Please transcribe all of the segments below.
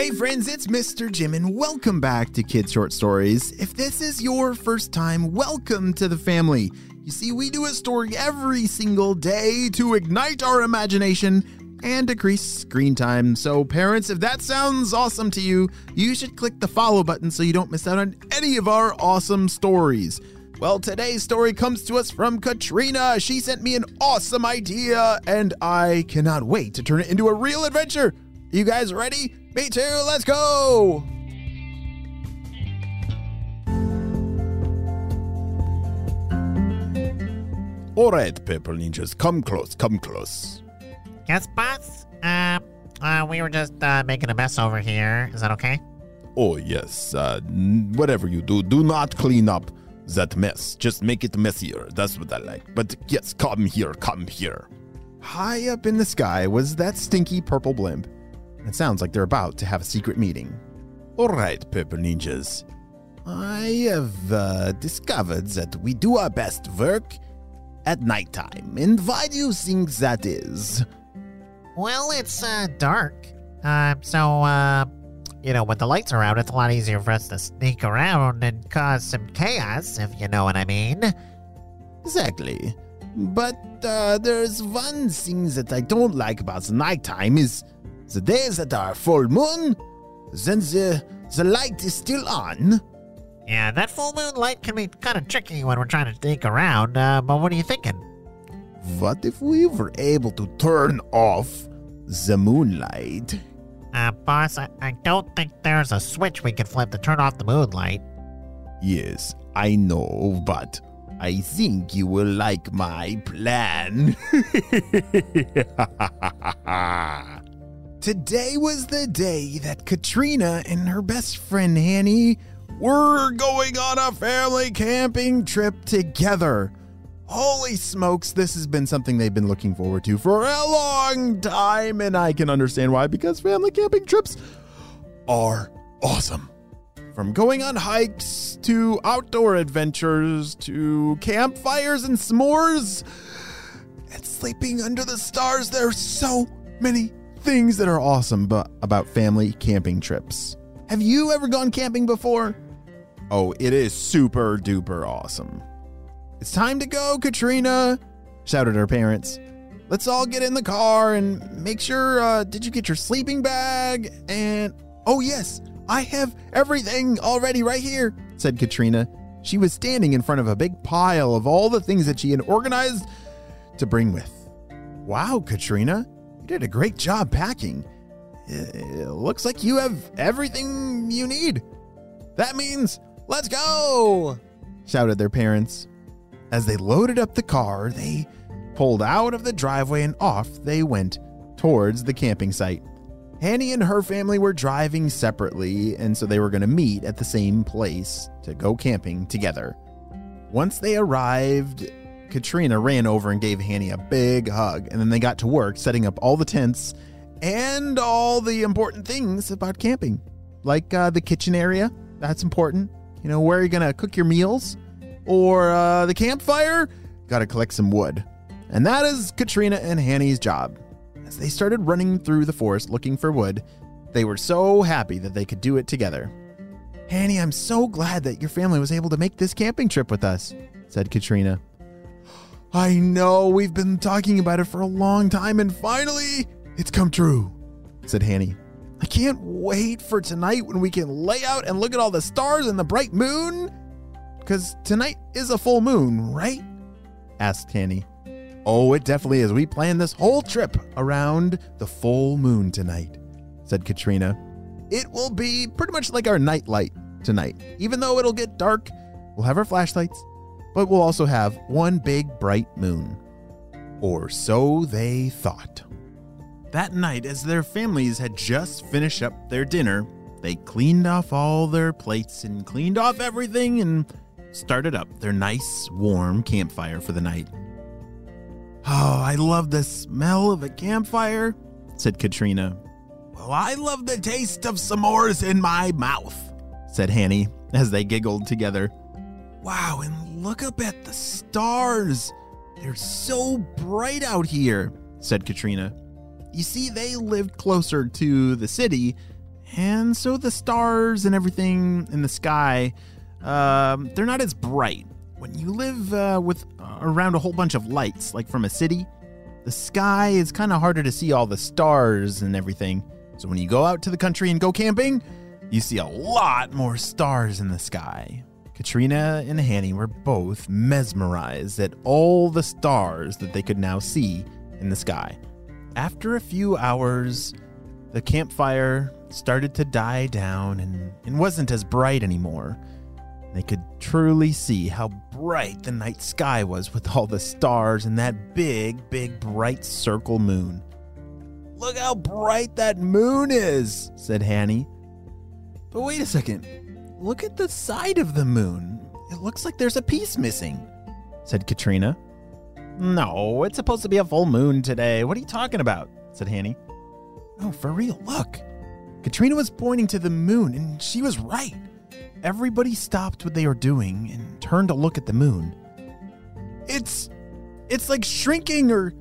Hey friends, it's Mr. Jim and welcome back to Kid Short Stories. If this is your first time, welcome to the family. You see, we do a story every single day to ignite our imagination and decrease screen time. So, parents, if that sounds awesome to you, you should click the follow button so you don't miss out on any of our awesome stories. Well, today's story comes to us from Katrina. She sent me an awesome idea, and I cannot wait to turn it into a real adventure. You guys ready? Me too, let's go! Alright, Purple Ninjas, come close, come close. Yes, boss? Uh, uh, we were just uh, making a mess over here. Is that okay? Oh, yes, uh, n- whatever you do, do not clean up that mess. Just make it messier. That's what I like. But yes, come here, come here. High up in the sky was that stinky purple blimp. It sounds like they're about to have a secret meeting. All right, Purple Ninjas. I have uh, discovered that we do our best work at nighttime. And why do you think that is? Well, it's uh, dark. Uh, so, uh, you know, when the lights are out, it's a lot easier for us to sneak around and cause some chaos, if you know what I mean. Exactly. But uh, there's one thing that I don't like about the nighttime is the days that are full moon, then the, the light is still on. Yeah, that full moon light can be kind of tricky when we're trying to sneak around, uh, but what are you thinking? What if we were able to turn off the moonlight? Uh, boss, I, I don't think there's a switch we can flip to turn off the moonlight. Yes, I know, but I think you will like my plan. Today was the day that Katrina and her best friend Hanny were going on a family camping trip together. Holy smokes, this has been something they've been looking forward to for a long time, and I can understand why because family camping trips are awesome. From going on hikes to outdoor adventures to campfires and s'mores and sleeping under the stars, there's so many things that are awesome bu- about family camping trips. Have you ever gone camping before? Oh, it is super duper awesome. It's time to go, Katrina, shouted her parents. Let's all get in the car and make sure. Uh, did you get your sleeping bag? And oh, yes, I have everything already right here, said Katrina. She was standing in front of a big pile of all the things that she had organized to bring with. Wow, Katrina, did a great job packing. It looks like you have everything you need. That means let's go, shouted their parents. As they loaded up the car, they pulled out of the driveway and off they went towards the camping site. Hanny and her family were driving separately, and so they were going to meet at the same place to go camping together. Once they arrived, Katrina ran over and gave Hanny a big hug, and then they got to work setting up all the tents and all the important things about camping, like uh, the kitchen area. That's important. You know, where are you going to cook your meals? Or uh, the campfire? Got to collect some wood. And that is Katrina and Hanny's job. As they started running through the forest looking for wood, they were so happy that they could do it together. Hanny, I'm so glad that your family was able to make this camping trip with us, said Katrina. I know, we've been talking about it for a long time, and finally, it's come true, said Hanny. I can't wait for tonight when we can lay out and look at all the stars and the bright moon. Because tonight is a full moon, right? asked Hanny. Oh, it definitely is. We planned this whole trip around the full moon tonight, said Katrina. It will be pretty much like our night light tonight. Even though it'll get dark, we'll have our flashlights, but we'll also have one big bright moon. Or so they thought. That night, as their families had just finished up their dinner, they cleaned off all their plates and cleaned off everything and started up their nice, warm campfire for the night. Oh, I love the smell of a campfire, said Katrina. Well, I love the taste of s'mores in my mouth, said Hanny as they giggled together. Wow, and look up at the stars. They're so bright out here, said Katrina. You see, they lived closer to the city, And so the stars and everything in the sky, um, they're not as bright. When you live uh, with uh, around a whole bunch of lights, like from a city, the sky is kind of harder to see all the stars and everything. So when you go out to the country and go camping, you see a lot more stars in the sky. Katrina and Hanny were both mesmerized at all the stars that they could now see in the sky. After a few hours, the campfire started to die down and, and wasn't as bright anymore. They could truly see how bright the night sky was with all the stars and that big, big, bright circle moon. Look how bright that moon is, said Hanny. But wait a second. Look at the side of the moon. It looks like there's a piece missing, said Katrina. No, it's supposed to be a full moon today. What are you talking about? said Hanny. No, for real, look. Katrina was pointing to the moon, and she was right. Everybody stopped what they were doing and turned to look at the moon. It's. It's like shrinking, or.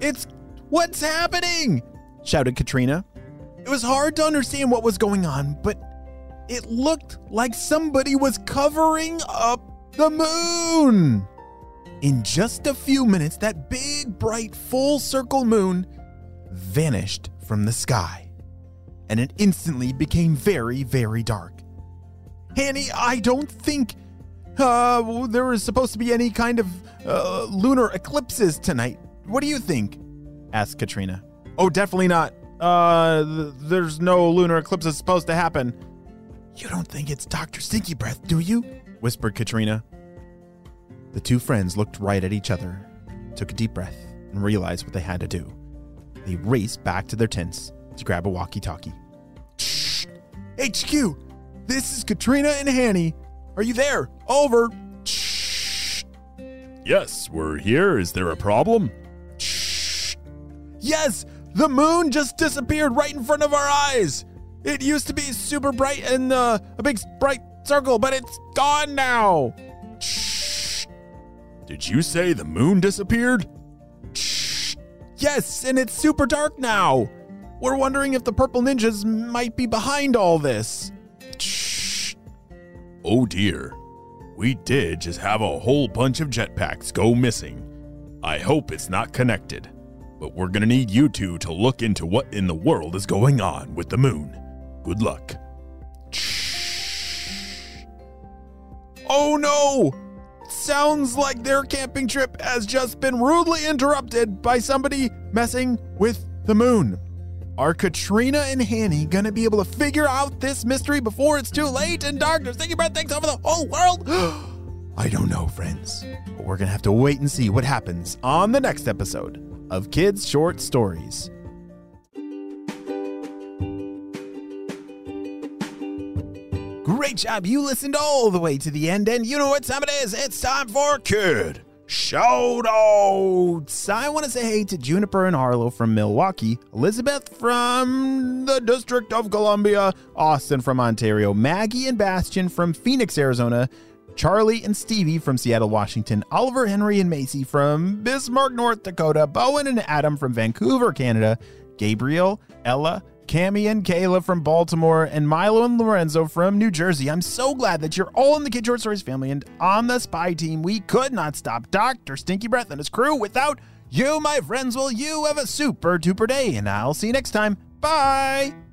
It's. What's happening? shouted Katrina. It was hard to understand what was going on, but it looked like somebody was covering up the moon. In just a few minutes, that big, bright, full circle moon vanished from the sky, and it instantly became very, very dark. Hanny, I don't think uh, supposed to be any kind of uh, lunar eclipses tonight. What do you think? asked Katrina. Oh, definitely not. Uh, th- there's no lunar eclipses supposed to happen. You don't think it's Dr. Stinky Breath, do you? whispered Katrina. The two friends looked right at each other, took a deep breath, and realized what they had to do. They raced back to their tents to grab a walkie talkie. Shh! HQ! This is Katrina and Hanny. Are you there? Over. Shh! Yes, we're here. Is there a problem? Shh! Yes! The moon just disappeared right in front of our eyes! It used to be super bright and uh, a big bright circle, but it's gone now! Shh! Did you say the moon disappeared? Shh! Yes, and it's super dark now! We're wondering if the purple ninjas might be behind all this. Shh. Oh dear. We did just have a whole bunch of jetpacks go missing. I hope it's not connected, but we're gonna need you two to look into what in the world is going on with the moon. Good luck. Oh no! Sounds like their camping trip has just been rudely interrupted by somebody messing with the moon. Are Katrina and Hanny gonna be able to figure out this mystery before it's too late and Dr. Stinky Breath takes over the whole world? I don't know, friends. But we're gonna have to wait and see what happens on the next episode of Kids Short Stories. Great job. You listened all the way to the end, and you know what time it is. It's time for Kid Shoutouts. I want to say hey to Juniper and Harlow from Milwaukee, Elizabeth from the District of Columbia, Austin from Ontario, Maggie and Bastion from Phoenix, Arizona, Charlie and Stevie from Seattle, Washington, Oliver, Henry, and Macy from Bismarck, North Dakota, Bowen and Adam from Vancouver, Canada, Gabriel, Ella, Cami and Kayla from Baltimore, and Milo and Lorenzo from New Jersey. I'm so glad that you're all in the Kid Short Stories family and on the spy team. We could not stop Dr. Stinky Breath and his crew without you, my friends. Well, you have a super duper day, and I'll see you next time. Bye.